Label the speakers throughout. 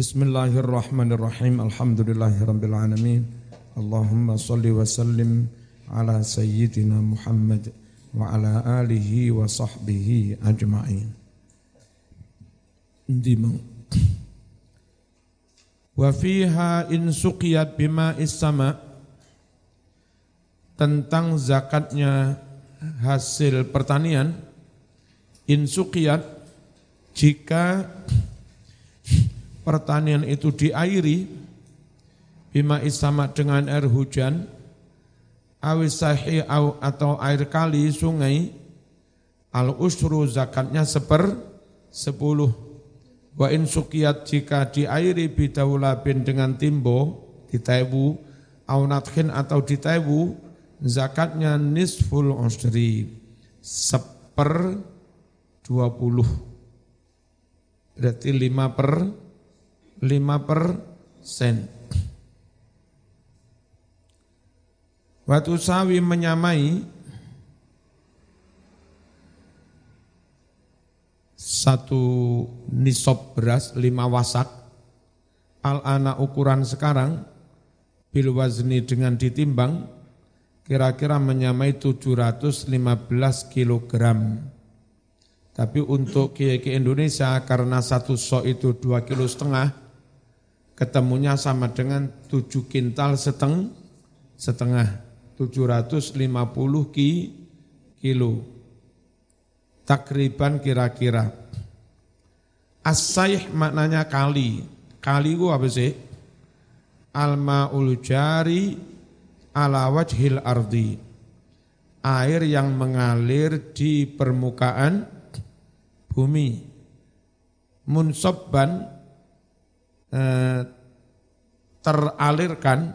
Speaker 1: Bismillahirrahmanirrahim. Alhamdulillahirabbil alamin. Allahumma salli wa sallim ala sayyidina Muhammad wa ala alihi wa sahbihi ajma'in. Ndimang. Wa fiha in suqiyat bima sama tentang zakatnya hasil pertanian in suqiyat jika pertanian itu diairi bima isama dengan air hujan awis sahi atau air kali sungai al usru zakatnya seper sepuluh. Wa in sukiyat jika diairi bidaulabin dengan timbo ditaibu au natkin atau ditaibu zakatnya nisful usri seper dua puluh. Berarti lima per lima persen. Waktu sawi menyamai satu nisab beras lima wasak al anak ukuran sekarang bil wazni dengan ditimbang kira-kira menyamai 715 kilogram. Tapi untuk kiai Indonesia karena satu sok itu dua kilo setengah, ketemunya sama dengan 7 kintal seteng, setengah, 750 ki, kilo. Takriban kira-kira. As-sayh maknanya kali. Kali itu apa sih? Al-ma'ul jari ala wajhil ardi. Air yang mengalir di permukaan bumi. Munsobban Eh, teralirkan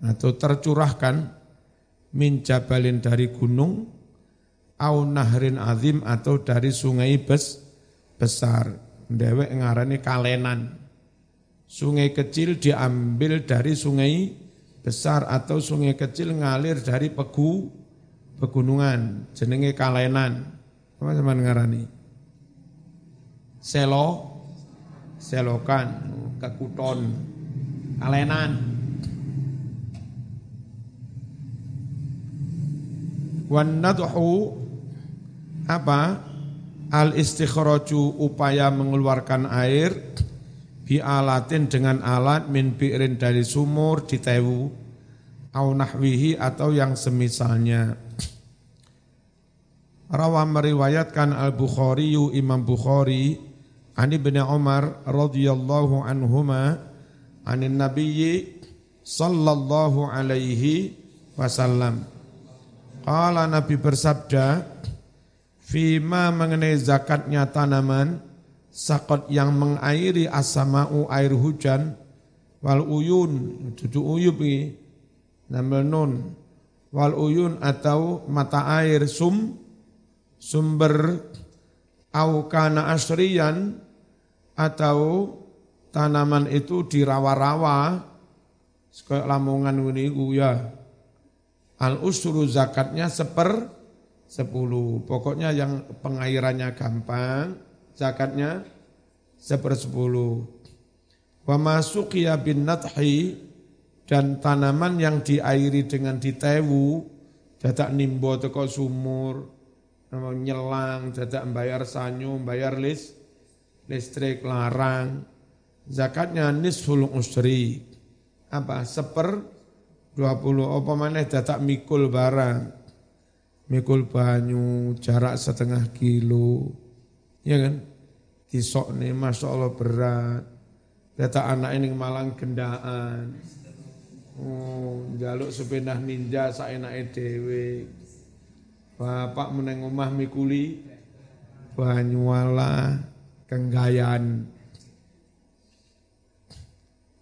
Speaker 1: atau tercurahkan min jabalin dari gunung au nahrin azim atau dari sungai bes, besar. Dewek ngarani kalenan. Sungai kecil diambil dari sungai besar atau sungai kecil ngalir dari pegu pegunungan jenenge kalenan. Apa sama ngarani? Selo selokan kekuton alenan wan nadhu apa? Al istikhraju upaya mengeluarkan air bi alatin dengan alat min bi'rin dari sumur di tewu au nahwihi atau yang semisalnya. Rawa meriwayatkan Al-Bukhari Imam Bukhari Ani bin Umar radhiyallahu anhuma anin nabiyyi sallallahu alaihi wasallam. Qala Nabi bersabda, Fima mengenai zakatnya tanaman, sakot yang mengairi asamau air hujan, wal uyun, dudu uyub ini, namel nun, wal uyun atau mata air sum, sumber au kana asriyan atau tanaman itu di rawa-rawa lamongan ini ya. Al usru zakatnya seper sepuluh. Pokoknya yang pengairannya gampang zakatnya seper sepuluh. Wa masuqiya bin nathi dan tanaman yang diairi dengan ditewu dadak nimbo teko sumur nyelang dadak bayar sanyu bayar list listrik larang, zakatnya nisful usri. Apa? Seper 20 apa maneh datak mikul barang. Mikul banyu jarak setengah kilo. Ya kan? Disok nih Masya Allah berat. Data anak ini malang gendaan. Oh, jaluk sepindah ninja saenake dhewe. Bapak meneng omah mikuli Banyuwala kenggayan.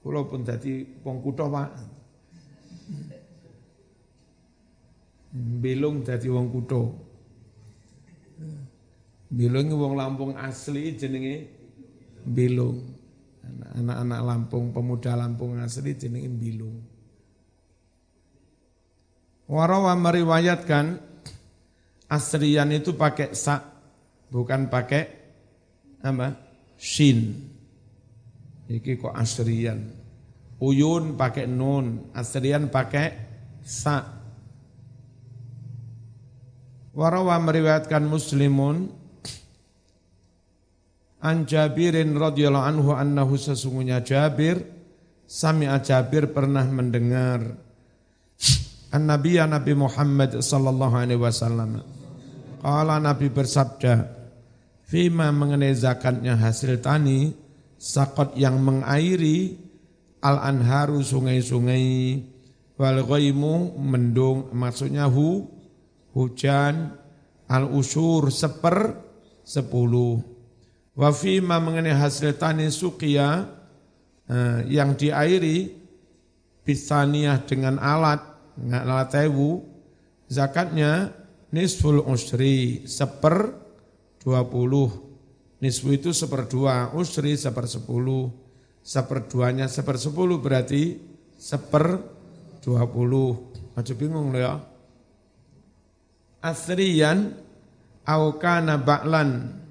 Speaker 1: Kulo pun dadi wong kutho, Pak. Belung dadi wong kutho. Wong Lampung asli jenenge Belung. Anak-anak Lampung, pemuda Lampung asli jenenge Bilung. Warawa meriwayatkan asrian itu pakai sak, bukan pakai apa? Shin. Iki kok asrian. Uyun pakai nun, asrian pakai sa. Warawa meriwayatkan muslimun An Jabirin radhiyallahu anhu annahu sesungguhnya Jabir sami'a Jabir pernah mendengar An Nabi Nabi Muhammad sallallahu alaihi wasallam. Qala Nabi bersabda, "Fima mengenai zakatnya hasil tani, sakot yang mengairi al anharu sungai-sungai wal ghaimu mendung maksudnya hu hujan al usur seper sepuluh. Wa fima mengenai hasil tani sukia eh, yang diairi bisaniyah dengan alat, dengan alat tewu, zakatnya nisful usri, seper dua puluh. Nisfu itu seperdua, usri seper sepuluh, seperduanya seper sepuluh berarti seper dua puluh. Macam bingung loh ya. Asriyan aukana ba'lan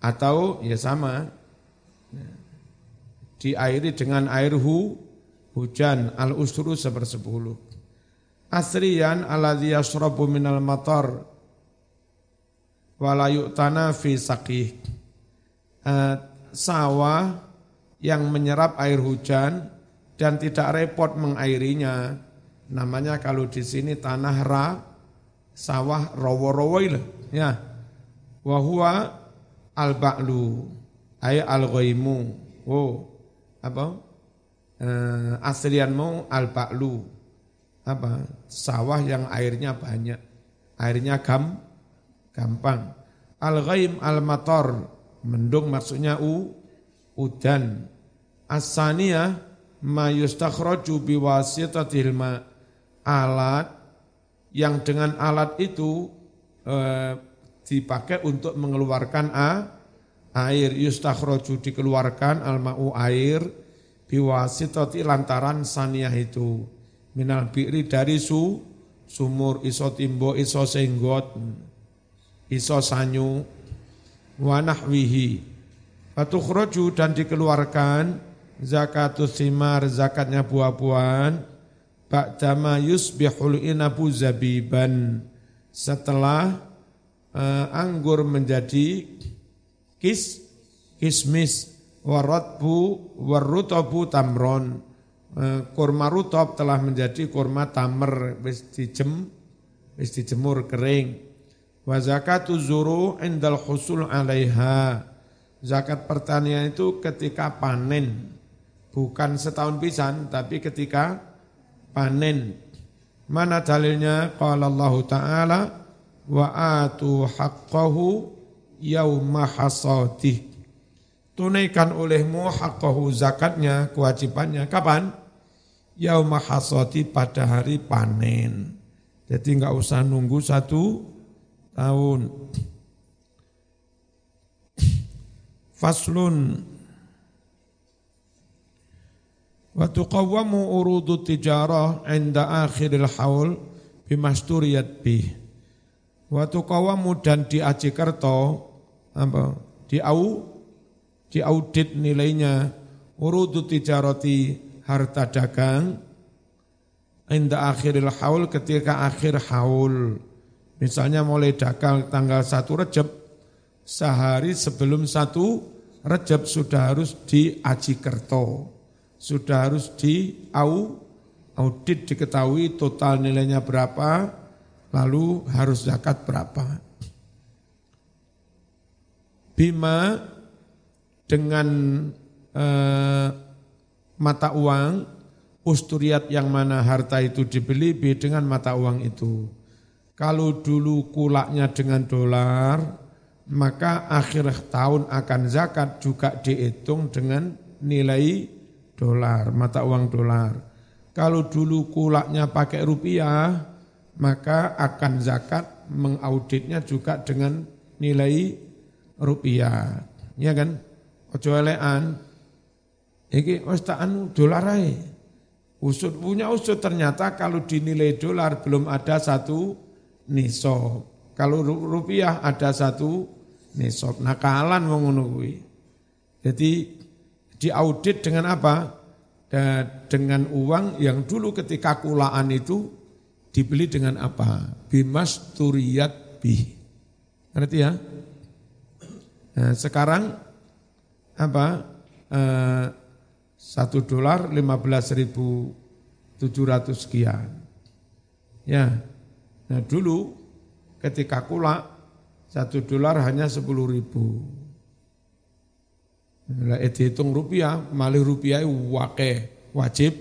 Speaker 1: atau ya sama diairi dengan air hu hujan al usru sepersepuluh asriyan alladhi yashrabu minal matar wala yu'tana fi saqih uh, sawah yang menyerap air hujan dan tidak repot mengairinya namanya kalau di sini tanah ra sawah rowo-rowo ya wahua al-ba'lu ay al-ghaimu. Oh, apa? Eh, aslianmu al-ba'lu. Apa? Sawah yang airnya banyak. Airnya gam, gampang. Al-ghaim al-matar. Mendung maksudnya u, udan. As-saniyah ma yustakhraju biwasitatil ma. Alat yang dengan alat itu eh, dipakai untuk mengeluarkan a, air yustakhroju dikeluarkan alma'u air biwasitoti lantaran saniyah itu minal bi'ri dari su sumur iso timbo iso senggot iso sanyu. Wanahwihi Fatukhroju dan dikeluarkan. Zakatus simar zakatnya buah-buahan. Ba'dama yusbihul inabu zabiban. Setelah uh, anggur menjadi kis kismis. Waratbu warutabu tamron. Uh, kurma rutob telah menjadi kurma tamer. Wis dijem wis dijemur kering wa zakatu zuru indal husul alaiha zakat pertanian itu ketika panen bukan setahun pisan tapi ketika panen mana dalilnya qala Allah taala wa atu haqqahu yauma hasadih. Tunaikan olehmu haqqahu zakatnya, kewajibannya. Kapan? Yauma hasadi pada hari panen. Jadi enggak usah nunggu satu tahun. Faslun wa tuqawwamu urudu tijarah inda akhiril haul bimasturiyat bih Waktu kawamu dan di Ajikerto, apa, di au, di audit nilainya, urudu tijaroti harta dagang, inda akhiril haul ketika akhir haul. Misalnya mulai tanggal 1 Rejab, sehari sebelum satu Rejab sudah harus di Ajikerto, sudah harus di au, audit diketahui total nilainya berapa, lalu harus zakat berapa? Bima dengan eh, mata uang, usturiat yang mana harta itu dibeli dengan mata uang itu. Kalau dulu kulaknya dengan dolar, maka akhir tahun akan zakat juga dihitung dengan nilai dolar, mata uang dolar. Kalau dulu kulaknya pakai rupiah, maka akan zakat mengauditnya juga dengan nilai rupiah. Ya kan? Ojo elean. Iki wis anu dolar. Usut punya usut ternyata kalau dinilai dolar belum ada satu nisab. Kalau rupiah ada satu nisab. Nakalan kuwi. Jadi diaudit dengan apa? Dengan uang yang dulu ketika kulaan itu dibeli dengan apa? Bimas turiyat bih. Ngerti ya? Nah, sekarang apa? Eh, satu dolar lima belas ribu tujuh ratus sekian. Ya, nah dulu ketika kula satu dolar hanya sepuluh ribu. Lah dihitung rupiah, malih rupiah wake wajib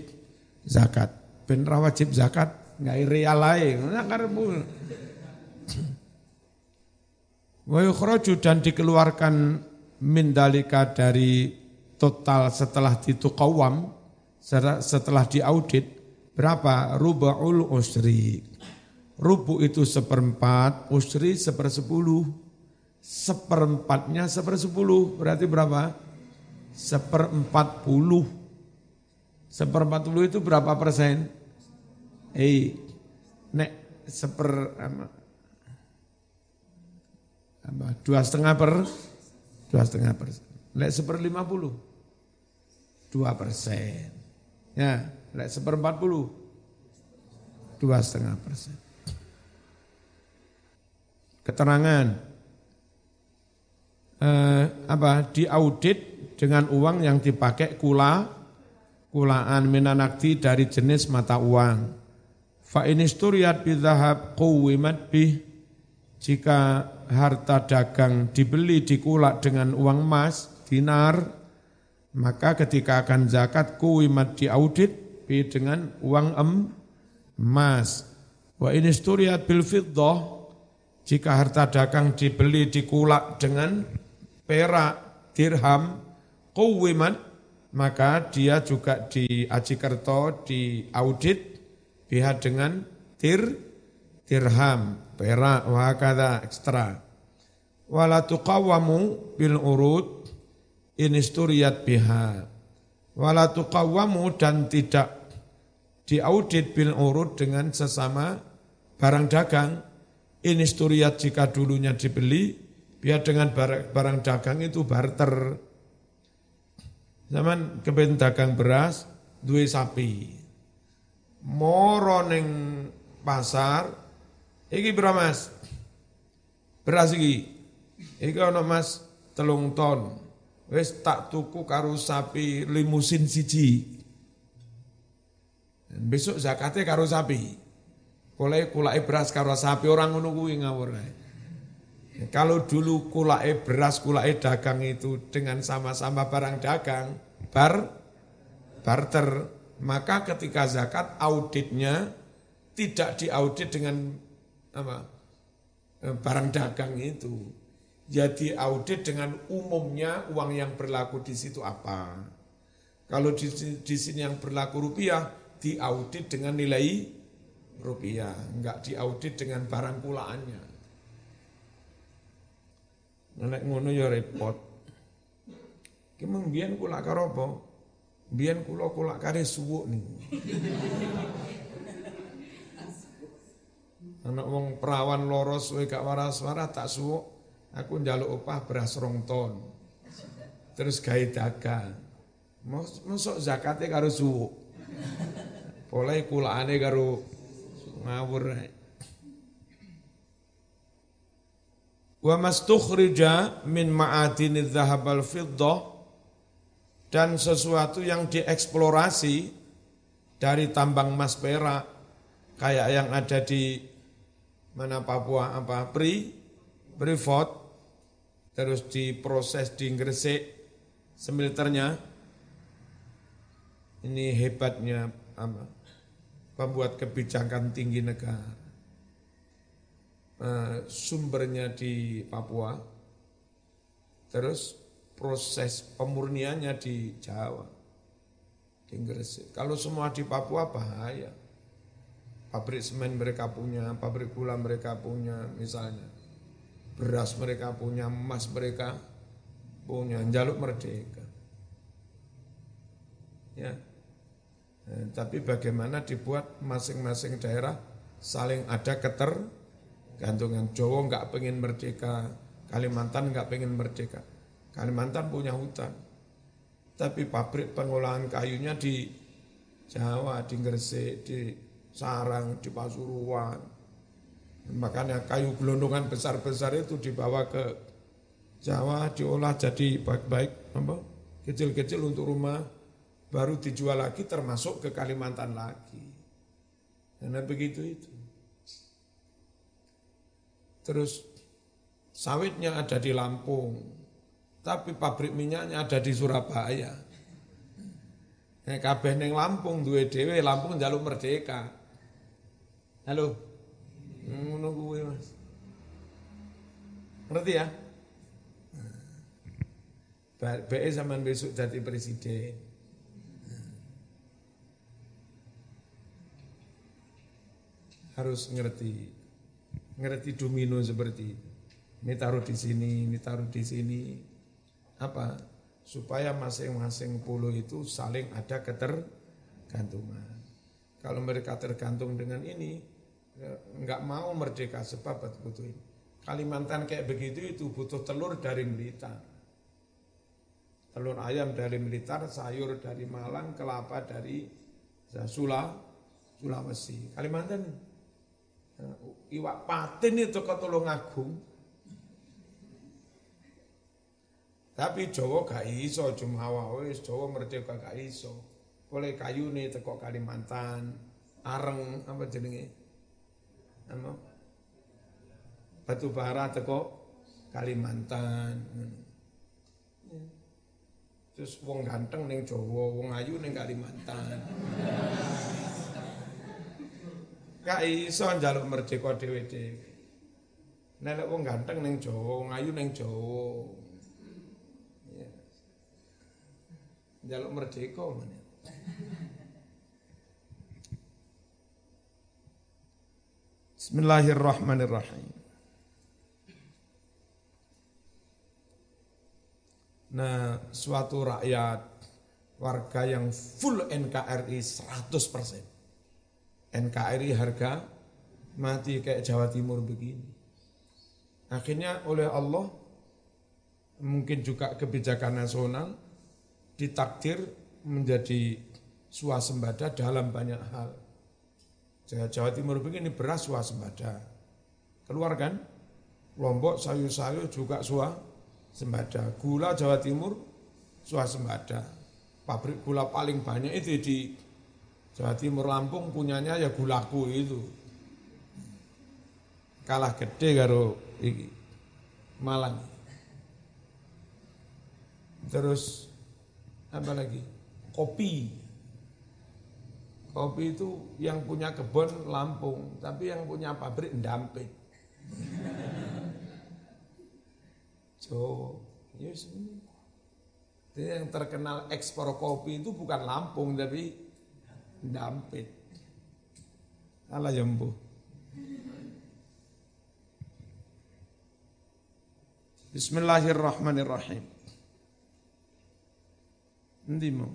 Speaker 1: zakat. Ben wajib zakat, nggak real lain. Nah, Wa yukhraju dan dikeluarkan mindalika dari total setelah ditukawam, setelah diaudit, berapa? Rubaul usri. Rubu itu seperempat, usri sepersepuluh. Seperempatnya sepersepuluh, berarti berapa? Seperempat puluh. Seperempat puluh itu berapa persen? Eh, nek seper, dua setengah per dua setengah persen. Lek seper lima puluh dua persen. Ya, lek seper empat puluh dua setengah persen. Keterangan eh, apa diaudit dengan uang yang dipakai kula kulaan minanakti dari jenis mata uang. Fa inisturiat bidhahab quwimat bih jika harta dagang dibeli dikulak dengan uang emas, dinar, maka ketika akan zakat kuwimat diaudit dengan uang em, emas. Wa ini sturiat bil fiddah, jika harta dagang dibeli dikulak dengan perak, dirham, kuwimat, maka dia juga di Ajikerto diaudit pihak dengan tir, dirham, perak, wakada, ekstra. Wala tuqawamu bil urut inisturiat biha. Wala tuqawamu dan tidak diaudit bil urut dengan sesama barang dagang. Inisturiat jika dulunya dibeli, biar dengan barang, barang dagang itu barter. Zaman keben dagang beras, duwe sapi. Moro ning pasar, Iki berapa mas? Beras iki. Iki ana mas telung ton. Wis tak tuku karo sapi limusin siji. Besok zakatnya karo sapi. Kulai kulai beras karo sapi orang ngono kuwi ngawur. Kalau dulu kulai beras, kulai dagang itu dengan sama-sama barang dagang, bar barter, maka ketika zakat auditnya tidak diaudit dengan apa eh, barang dagang itu. Jadi audit dengan umumnya uang yang berlaku di situ apa. Kalau di, di sini yang berlaku rupiah, diaudit dengan nilai rupiah, enggak diaudit dengan barang kulaannya. Nek ngono ya repot. Ki biyen kula karo apa? Kula kula kare suwuk nih. Anak wong perawan loros suwe gak waras-waras tak suwuk, aku njaluk opah beras rong ton. Terus gawe dagang. Mosok zakate karo suwuk. Boleh kulaane karo ngawur. Wa mastukhrija min ma'adini dzahab al dan sesuatu yang dieksplorasi dari tambang emas perak kayak yang ada di mana Papua apa Pri Freeport terus diproses di Gresik semiliternya ini hebatnya apa pembuat kebijakan tinggi negara uh, sumbernya di Papua terus proses pemurniannya di Jawa di Gresik kalau semua di Papua bahaya Pabrik semen mereka punya, pabrik gula mereka punya misalnya. Beras mereka punya, emas mereka punya, jaluk merdeka. Ya. Nah, tapi bagaimana dibuat masing-masing daerah saling ada ketergantungan. Jawa nggak pengen merdeka, Kalimantan nggak pengen merdeka. Kalimantan punya hutan. Tapi pabrik pengolahan kayunya di Jawa, di Gresik, di Sarang, di Pasuruan. Makanya kayu gelondongan besar-besar itu dibawa ke Jawa, diolah jadi baik-baik, kecil-kecil untuk rumah, baru dijual lagi termasuk ke Kalimantan lagi. Karena begitu itu. Terus sawitnya ada di Lampung, tapi pabrik minyaknya ada di Surabaya. Nek kabeh ning Lampung duwe dhewe, Lampung njaluk merdeka. Halo. Ngono kuwi, Mas. Ngerti ya? BE zaman besok jadi presiden. Harus ngerti. Ngerti domino seperti ini taruh di sini, ini taruh di sini apa supaya masing-masing pulau itu saling ada ketergantungan. Kalau mereka tergantung dengan ini, ya, nggak mau merdeka sebab butuh ini. Kalimantan kayak begitu itu butuh telur dari Blitar. Telur ayam dari Blitar, sayur dari Malang, kelapa dari Sula, Sulawesi. Kalimantan iwak patin itu ke Tulungagung, Tapi Jawa gak iso Jumawa wis Jawa merdeka gak iso. Oleh nih teko Kalimantan, areng apa jenenge? Apa? Batu bara teko Kalimantan. Terus wong ganteng ning Jawa, wong ayu ning Kalimantan. Gak iso njaluk merdeka dhewe-dhewe. Nek wong ganteng ning Jawa, wong ayu ning Jawa. jaluk merdeka mana. Bismillahirrahmanirrahim. Nah, suatu rakyat warga yang full NKRI 100%. NKRI harga mati kayak Jawa Timur begini. Akhirnya oleh Allah mungkin juga kebijakan nasional ditakdir menjadi swasembada dalam banyak hal. Jawa Timur begini beras swasembada. Keluar kan? Lombok sayur-sayur juga swasembada. Gula Jawa Timur swasembada. Pabrik gula paling banyak itu di Jawa Timur Lampung punyanya ya gulaku itu. Kalah gede karo iki. Malang. Terus apa lagi? Kopi. Kopi itu yang punya kebun Lampung, tapi yang punya pabrik Ndampit. Jo, yes. Jadi yang terkenal ekspor kopi itu bukan Lampung, tapi Ndampit. Alah jembu. Bismillahirrahmanirrahim. Ndimu.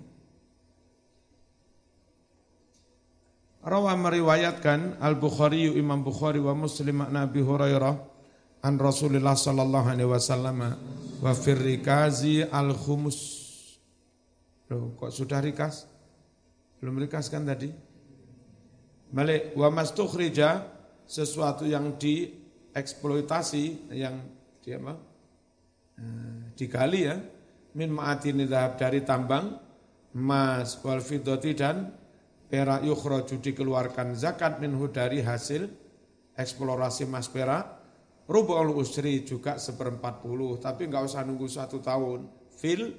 Speaker 1: Rawa meriwayatkan Al-Bukhari Imam Bukhari wa Muslim Nabi Hurairah an Rasulullah sallallahu alaihi wasallam wa firrikazi al-khumus. Loh, kok sudah rikas? Belum rikas kan tadi? Malik wa mastukhrija sesuatu yang dieksploitasi yang di apa? Eh, digali ya min ma'adini dahab dari tambang emas wal fiddati dan perak yukhraju dikeluarkan zakat minhu dari hasil eksplorasi emas perak rubul usri juga seperempat puluh tapi nggak usah nunggu satu tahun fil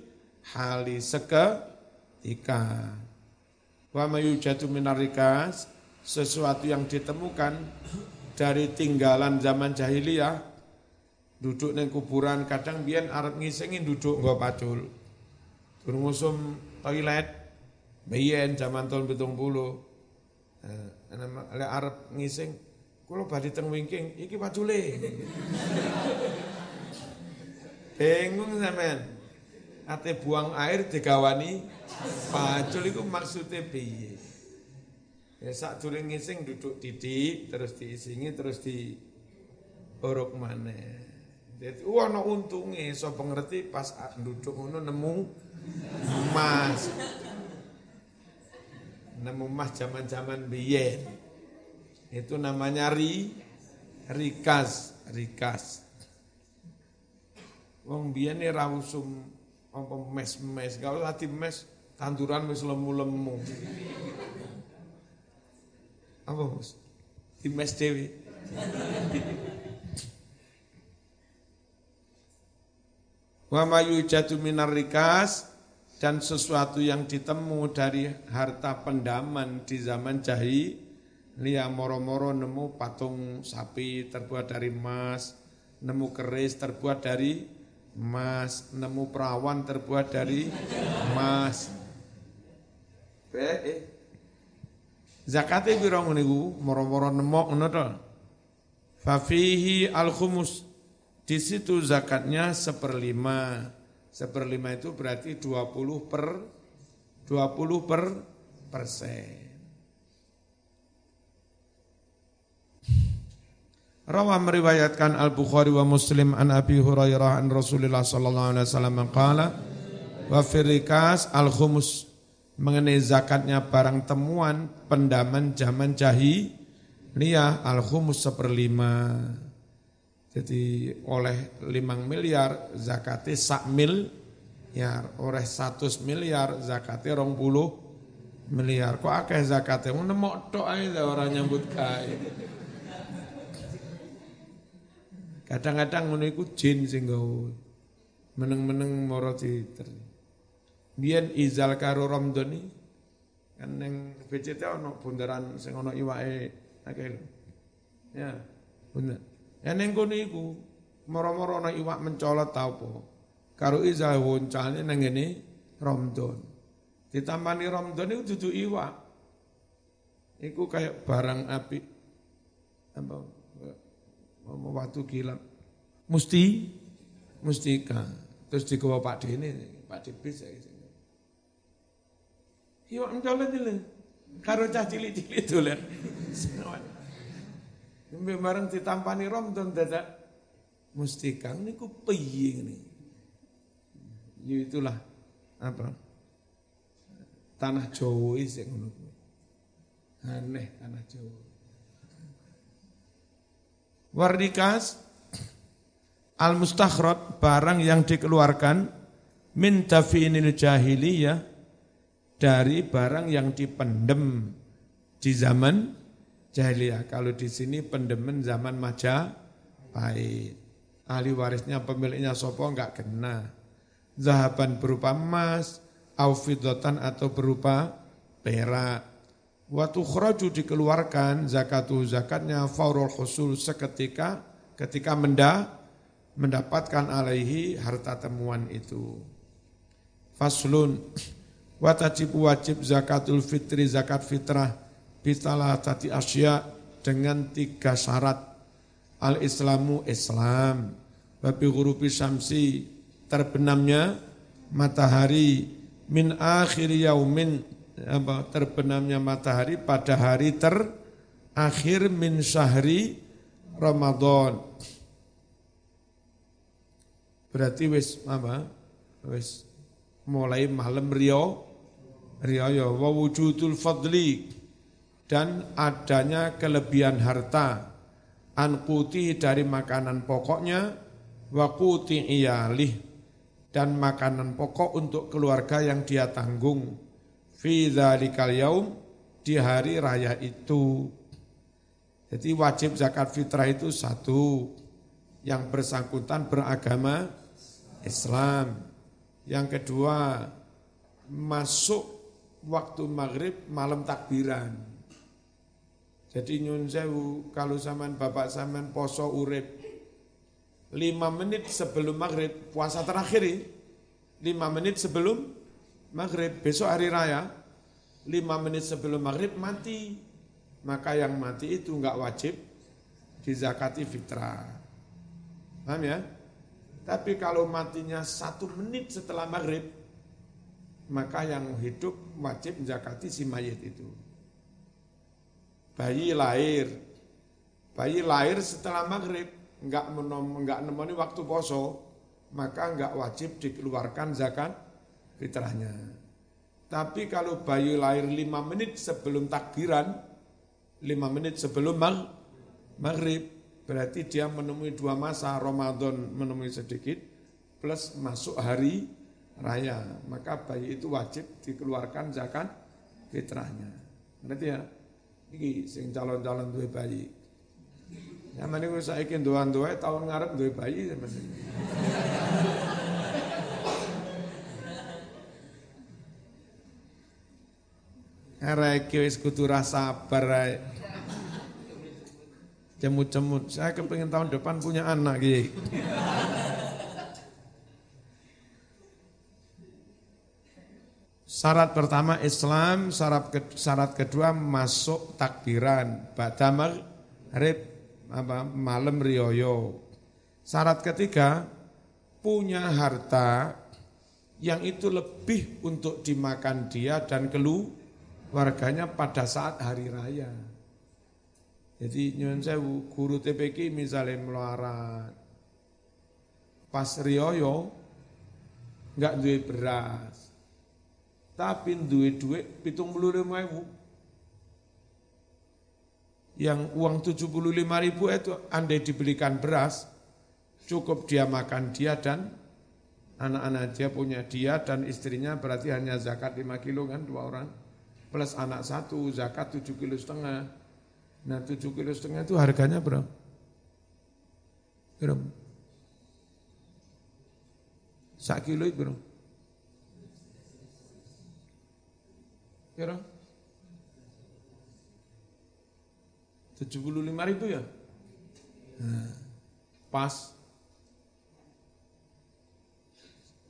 Speaker 1: hali seketika wa mayujatu minarikas sesuatu yang ditemukan dari tinggalan zaman jahiliyah duduk neng kuburan kadang biar arep ngisengin duduk nggak pacul ngusum toilet biyen zaman tahun betung puluh. Eh, arep ngising kulo badi teng wingking iki pacule bingung sampean. Ate buang air digawani pacul itu maksudnya piye ya sak durung ngising duduk didik terus diisingi terus di orok maneh Jadi wah no untungnya, so pengerti pas duduk ngono nemu emas. Nemu emas zaman-zaman biyen. Itu namanya ri, rikas, rikas. Wong biyen ra usum mes-mes, gak usah mes tanduran wis lemu-lemu. Apa Mus? Di mes dewi. Wa mayu jatu minar rikas dan sesuatu yang ditemu dari harta pendaman di zaman jahi lia moro-moro nemu patung sapi terbuat dari emas, nemu keris terbuat dari emas, nemu perawan terbuat dari emas. Eh, Zakate pira ngene iku? Moro-moro nemok ngono to. Fa fihi al khumus. Di situ zakatnya seperlima. Seperlima itu berarti 20 per 20 per persen. Rawa meriwayatkan Al-Bukhari wa Muslim an Abi Hurairah an Rasulullah sallallahu alaihi wasallam qala wa firikas al-khumus mengenai zakatnya barang temuan pendaman zaman jahi lia al khumus seperlima. Jadi oleh limang miliar zakatnya sak ya oleh satu miliar zakatnya rong puluh miliar. Kok akeh zakatnya? Mau nemok tok aja orang nyambut kai. Kadang-kadang ngono jin sing meneng-meneng moro diterima. Biyen izal karo Ramdhani kan neng BCT ono bundaran sing ono iwake akeh Ya, bener. Ya neng kono iku moro-moro ono iwak mencolot ta apa. Karo izal woncane nang ngene Ramadan. Ditambani Ramadan iku dudu iwak. Iku kayak barang api apa waktu kilap. Musti mustika. Terus digawa Pak Dene, Pak Dibis ya. Iwak mencolot itu karo cah cilik-cilik dolan. Mbek bareng ditampani Ramadan dadak mustikang niku piye ngene. Ya itulah apa? Tanah Jawa sing ngono Aneh tanah Jawa. Wardikas al-mustakhrad barang yang dikeluarkan min tafi'inil jahiliyah dari barang yang dipendem di zaman jahiliyah. Kalau di sini pendemen zaman Majapahit. Ahli warisnya pemiliknya sopo enggak kena. Zahaban berupa emas, aufidotan atau berupa perak. Waktu khraju dikeluarkan zakatu zakatnya faurul khusul seketika ketika menda, mendapatkan alaihi harta temuan itu. Faslun Wajib wajib zakatul fitri zakat fitrah bitalah tati asya dengan tiga syarat. Al-Islamu Islam, babi hurufi samsi terbenamnya matahari min akhir yaumin terbenamnya matahari pada hari terakhir min syahri Ramadan. Berarti wis apa? Wis mulai malam Rio riaya wujudul fadli dan adanya kelebihan harta anquti dari makanan pokoknya wa quti iyalih dan makanan pokok untuk keluarga yang dia tanggung fi dzalikal yaum di hari raya itu. Jadi wajib zakat fitrah itu satu yang bersangkutan beragama Islam. Yang kedua masuk waktu maghrib malam takbiran. Jadi nyun sewu kalau zaman bapak zaman poso urip. Lima menit sebelum maghrib puasa terakhir lima menit sebelum maghrib besok hari raya. Lima menit sebelum maghrib mati. Maka yang mati itu enggak wajib dizakati fitrah. Paham ya? Tapi kalau matinya satu menit setelah maghrib maka yang hidup wajib zakati si mayit itu. Bayi lahir, bayi lahir setelah maghrib, enggak menom, enggak nemoni waktu poso, maka enggak wajib dikeluarkan zakat fitrahnya. Tapi kalau bayi lahir lima menit sebelum takbiran, lima menit sebelum mag maghrib, berarti dia menemui dua masa, Ramadan menemui sedikit, plus masuk hari raya. Maka bayi itu wajib dikeluarkan zakat fitrahnya. Berarti ya, ini sing calon-calon dua bayi. Ya saya ikin doan doa tahun ngarep dua bayi. Arek wis kudu ae. Cemut-cemut, saya kepingin tahun depan punya anak gitu. Syarat pertama Islam, syarat syarat kedua masuk takbiran, pada maghrib apa malam rioyo. Syarat ketiga punya harta yang itu lebih untuk dimakan dia dan kelu warganya pada saat hari raya. Jadi nyuwun sewu guru TPK misalnya melarat pas riyoyo nggak duit beras tapi duit duit pitung puluh lima ribu yang uang tujuh puluh lima ribu itu andai dibelikan beras cukup dia makan dia dan anak-anak dia punya dia dan istrinya berarti hanya zakat lima kilo kan dua orang plus anak satu, zakat tujuh kilo setengah. Nah tujuh kilo setengah itu harganya berapa? Berapa? Sak kilo itu berapa? Kira? Puluh lima ribu ya? Nah, pas.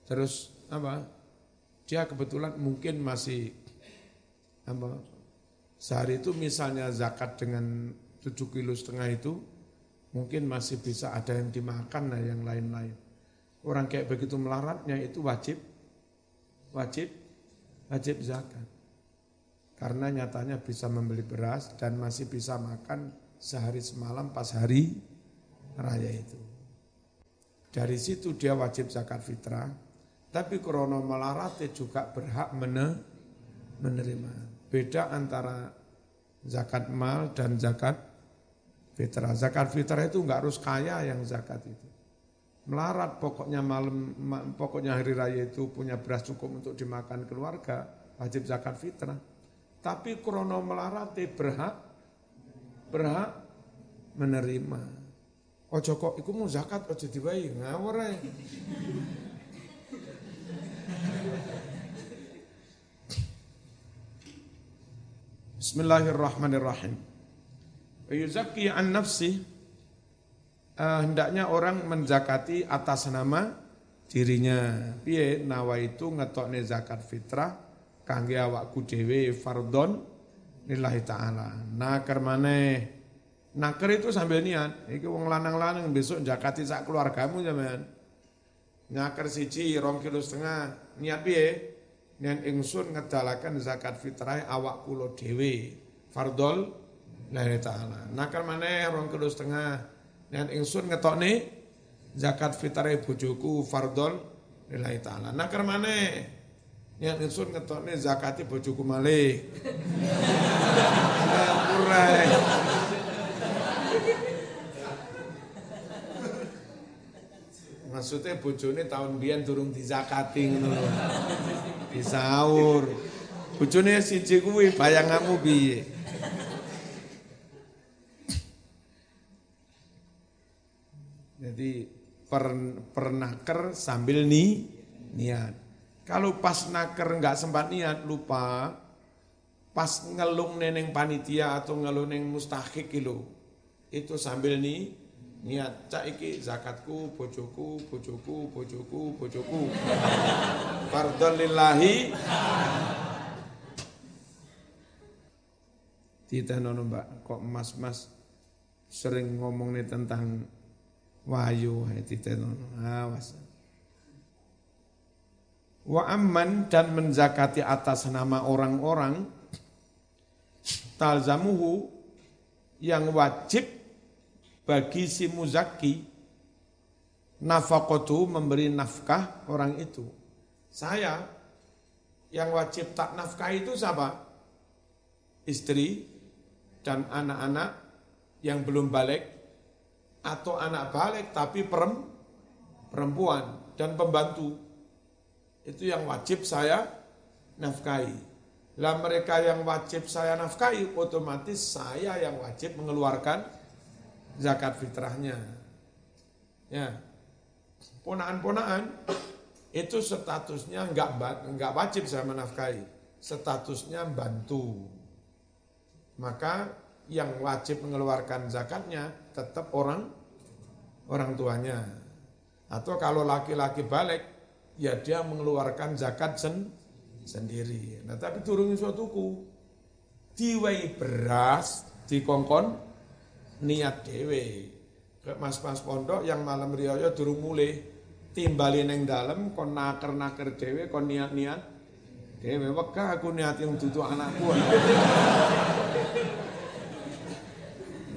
Speaker 1: Terus apa? Dia kebetulan mungkin masih apa, sehari itu misalnya zakat dengan tujuh kilo setengah itu mungkin masih bisa ada yang dimakan lah yang lain-lain. Orang kayak begitu melaratnya itu wajib, wajib, wajib zakat. Karena nyatanya bisa membeli beras dan masih bisa makan sehari semalam pas hari raya itu. Dari situ dia wajib zakat fitrah, tapi krono melaratnya juga berhak menerima. Beda antara zakat mal dan zakat fitrah. Zakat fitrah itu enggak harus kaya yang zakat itu. Melarat pokoknya malam pokoknya hari raya itu punya beras cukup untuk dimakan keluarga, wajib zakat fitrah. Tapi krono melarat berhak berhak menerima. Ojo kok iku mau zakat ojo dibayi ngawur Bismillahirrahmanirrahim. Yuzaki an nafsi uh, hendaknya orang menzakati atas nama dirinya. Piye nawa itu ngetokne zakat fitrah kangge awakku dhewe fardon lillahi taala. Naker maneh. Naker itu sambil niat, iki wong lanang-lanang besok zakati sak keluargamu sampean. Naker siji rong kilo setengah, niat piye? Nen ingsun ngedalakan zakat fitrah awak kulo dewi fardol lillahi taala. Nakal mana rong kilo setengah nen ingsun nih zakat fitrah bojoku fardol lillahi taala. Nakal mana nen ingsun nih zakat bojoku malih. Kurai. Maksudnya bojone tahun biyen durung dizakati ngono disaur. Bojone siji kuwi bayanganmu piye? Jadi per, pernaker sambil ni niat. Kalau pas naker nggak sempat niat lupa, pas ngelung neneng panitia atau ngelung neneng mustahik itu, itu sambil ni niat cak iki zakatku bojoku bojoku bojoku bojoku. Fardhon lillahi nono mbak kok mas-mas sering ngomong nih tentang wahyu? Nono awas wa amman dan menzakati atas nama orang-orang talzamuhu yang wajib bagi si muzaki nafakotu memberi nafkah orang itu. Saya yang wajib tak nafkah itu siapa? Istri dan anak-anak yang belum balik atau anak balik tapi perempuan dan pembantu. Itu yang wajib saya nafkahi. Lah mereka yang wajib saya nafkahi, otomatis saya yang wajib mengeluarkan zakat fitrahnya. Ya, ponaan-ponaan itu statusnya enggak enggak wajib saya menafkahi, statusnya bantu. Maka yang wajib mengeluarkan zakatnya tetap orang orang tuanya. Atau kalau laki-laki balik, ya dia mengeluarkan zakat sen, sendiri. Nah tapi turun suatu tuku, diwai beras, dikongkon niat dewe. Mas-mas pondok yang malam riyo durung mulai timbali neng dalam kon naker-naker dewe kon niat-niat dewe weka aku niat yang tutu anakku.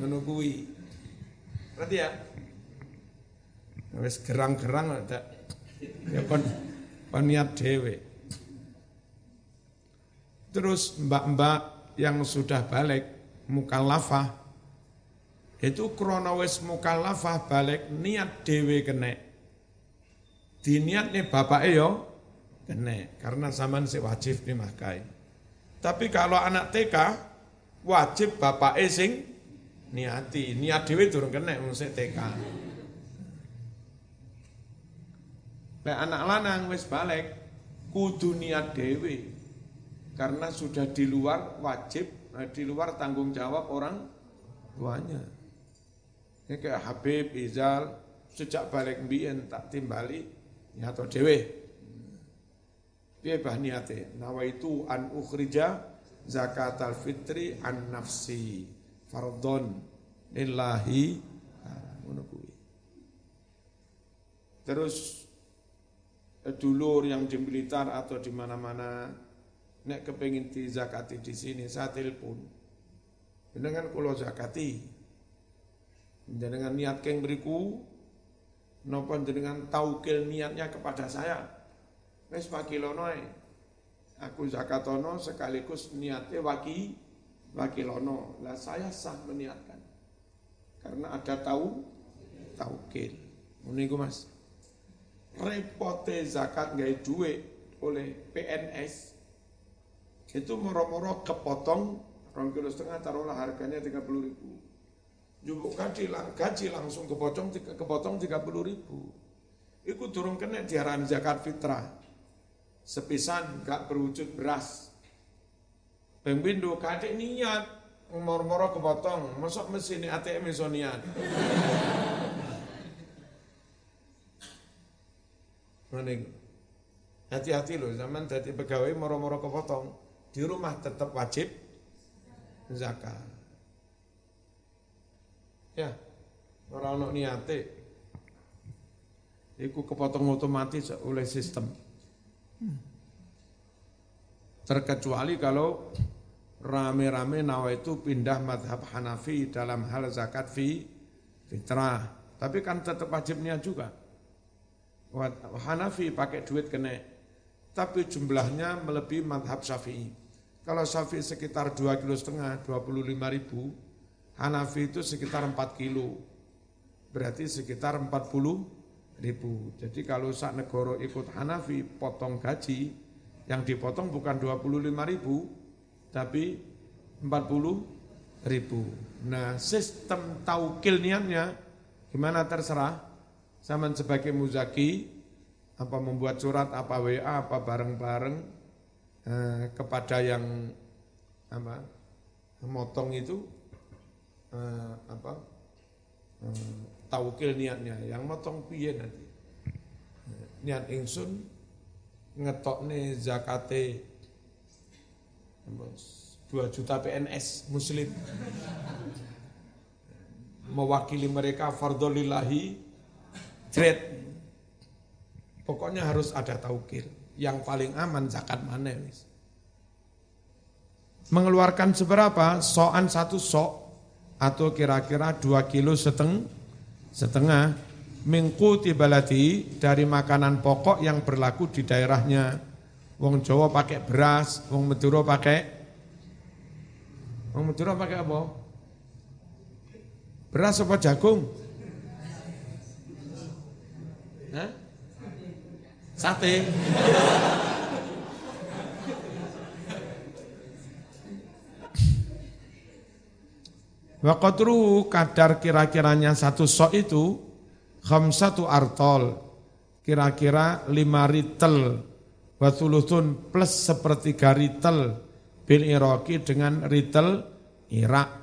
Speaker 1: menunggui Berarti ya? Wis gerang-gerang ada ya kon kon niat dewe. Terus mbak-mbak yang sudah balik mukallafah itu kronowes mukallafah balik niat dewe kene. Diniat nih bapak yo kene karena zaman si wajib dimakai. Tapi kalau anak TK wajib bapak sing niati, niat dewe turun kene wong TK. Lek anak lanang wis balik kudu niat dewe karena sudah di luar wajib, eh, di luar tanggung jawab orang tuanya. Ini kayak Habib, Izal, sejak balik mbien tak timbali, nyato dewe. Dia bah niate, nawaitu an ukhrija zakat al fitri an nafsi fardon lillahi Terus dulur yang di Blitar atau di mana-mana nek kepengin di zakati di sini saya telepon dengan kulo zakati Jenengan niat keng beriku, nopo jenengan taukil niatnya kepada saya. Wes wakilono Aku zakatono sekaligus niatnya waki wakilono. Lah saya sah meniatkan. Karena ada tahu taukil. Meniku Mas. Repote zakat gak duit oleh PNS itu moro-moro kepotong rong kilo setengah taruhlah harganya tiga puluh ribu Jumbo gaji, gaji langsung kepotong, kepotong 30 ribu. Iku turun kena diarani zakat fitrah. Sepisan gak berwujud beras. Pembindo kadek niat, moro-moro kepotong, masuk mesin ATM iso niat. Hati-hati loh, zaman jadi pegawai moro-moro kepotong. Di rumah tetap wajib zakat. Ya, orang ono niate. Iku kepotong otomatis oleh sistem. Terkecuali kalau rame-rame nawa itu pindah madhab Hanafi dalam hal zakat fi fitrah. Tapi kan tetap wajibnya juga. Hanafi pakai duit kena. Tapi jumlahnya melebihi madhab Syafi'i. Kalau Syafi'i sekitar 2 kilo setengah, 25 ribu, Hanafi itu sekitar 4 kilo, berarti sekitar 40 ribu. Jadi kalau saat negara ikut Hanafi, potong gaji, yang dipotong bukan 25 ribu, tapi 40 ribu. Nah sistem taukil niatnya, gimana terserah, sama sebagai muzaki, apa membuat surat, apa WA, apa bareng-bareng, eh, kepada yang apa, motong itu, uh, apa uh, taukil niatnya. Yang motong piye nanti? Niat ingsun ngetokne zakate 2 juta PNS muslim. Mewakili mereka fardolillahi trade pokoknya harus ada taukil yang paling aman zakat mana mengeluarkan seberapa soan satu sok atau kira-kira dua kilo seteng, setengah mingku tibalati dari makanan pokok yang berlaku di daerahnya. Wong Jawa pakai beras, wong Madura pakai Wong Madura pakai apa? Beras apa jagung? Hah? Sate. Wakotru kadar kira-kiranya satu sok itu khamsatu artol kira-kira lima ritel watulusun plus sepertiga ritel bil Iraki dengan ritel Irak.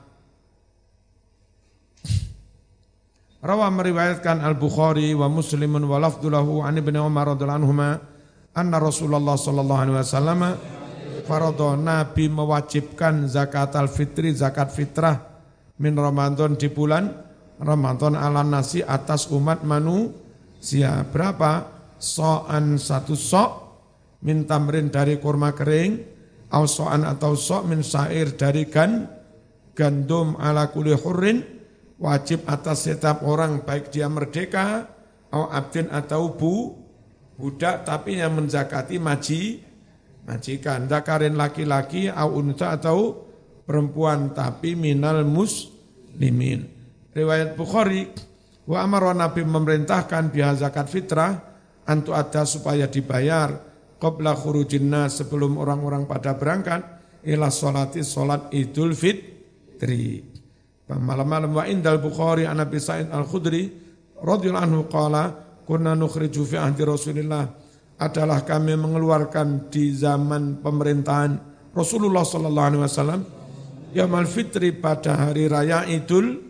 Speaker 1: Rawa meriwayatkan Al-Bukhari wa Muslimun wa lafdulahu an Ibnu Umar radhiyallahu anhuma anna Rasulullah sallallahu alaihi wasallam faradha Nabi mewajibkan zakat al-fitri zakat fitrah min Ramadan di bulan Ramadan ala nasi atas umat manusia. Berapa? So'an satu sok min tamrin dari kurma kering, au so'an atau sok min sair dari gan, gandum ala kuli hurrin, wajib atas setiap orang baik dia merdeka, au abdin atau bu, budak tapi yang menzakati maji, majikan. Zakarin laki-laki, au unta atau perempuan tapi minal muslimin. Riwayat Bukhari wa amara Nabi memerintahkan biha zakat fitrah antu ada supaya dibayar qabla khurujin sebelum orang-orang pada berangkat ila salati salat Idul Fitri. Malam-malam wa indal Bukhari an Nabi Sa'id Al-Khudri radhiyallahu anhu qala kunna nukhriju fi ahdi Rasulillah adalah kami mengeluarkan di zaman pemerintahan Rasulullah sallallahu alaihi wasallam Yamal Fitri pada hari raya Idul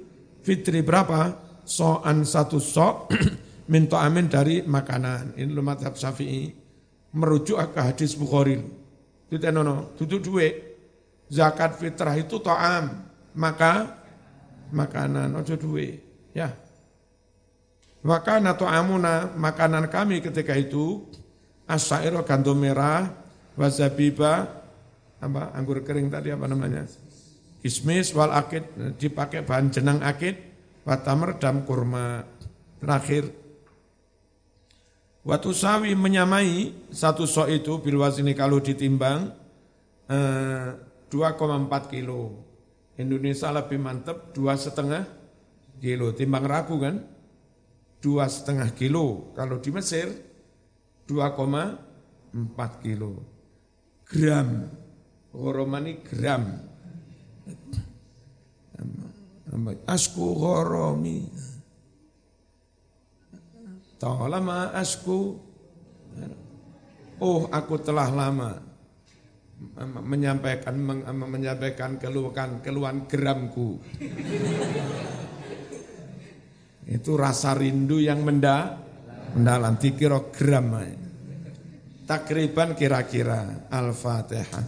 Speaker 1: Fitri berapa? So'an satu so' minta amin dari makanan. Ini lu madhab syafi'i. Merujuk ke hadis Bukhari. Itu tenono, itu duit. Zakat fitrah itu to'am. Maka makanan, ojo duit. Ya. Maka to'amuna, makanan kami ketika itu, asyairo gandum merah, wazabiba, apa anggur kering tadi apa namanya? Kismis wal akid dipakai bahan jenang akid, watamr dan kurma. Terakhir, Waktu sawi menyamai satu sok itu bilwas ini kalau ditimbang eh, 2,4 kilo. Indonesia lebih mantep dua setengah kilo. Timbang ragu kan? Dua setengah kilo. Kalau di Mesir 2,4 kilo. Gram. Goromani gram. Asku ghoromi. lama asku. Oh, aku telah lama menyampaikan menyampaikan keluhan keluhan geramku. Itu rasa rindu yang menda, mendalam. Dikira gram. Takriban kira-kira. Al-Fatihah.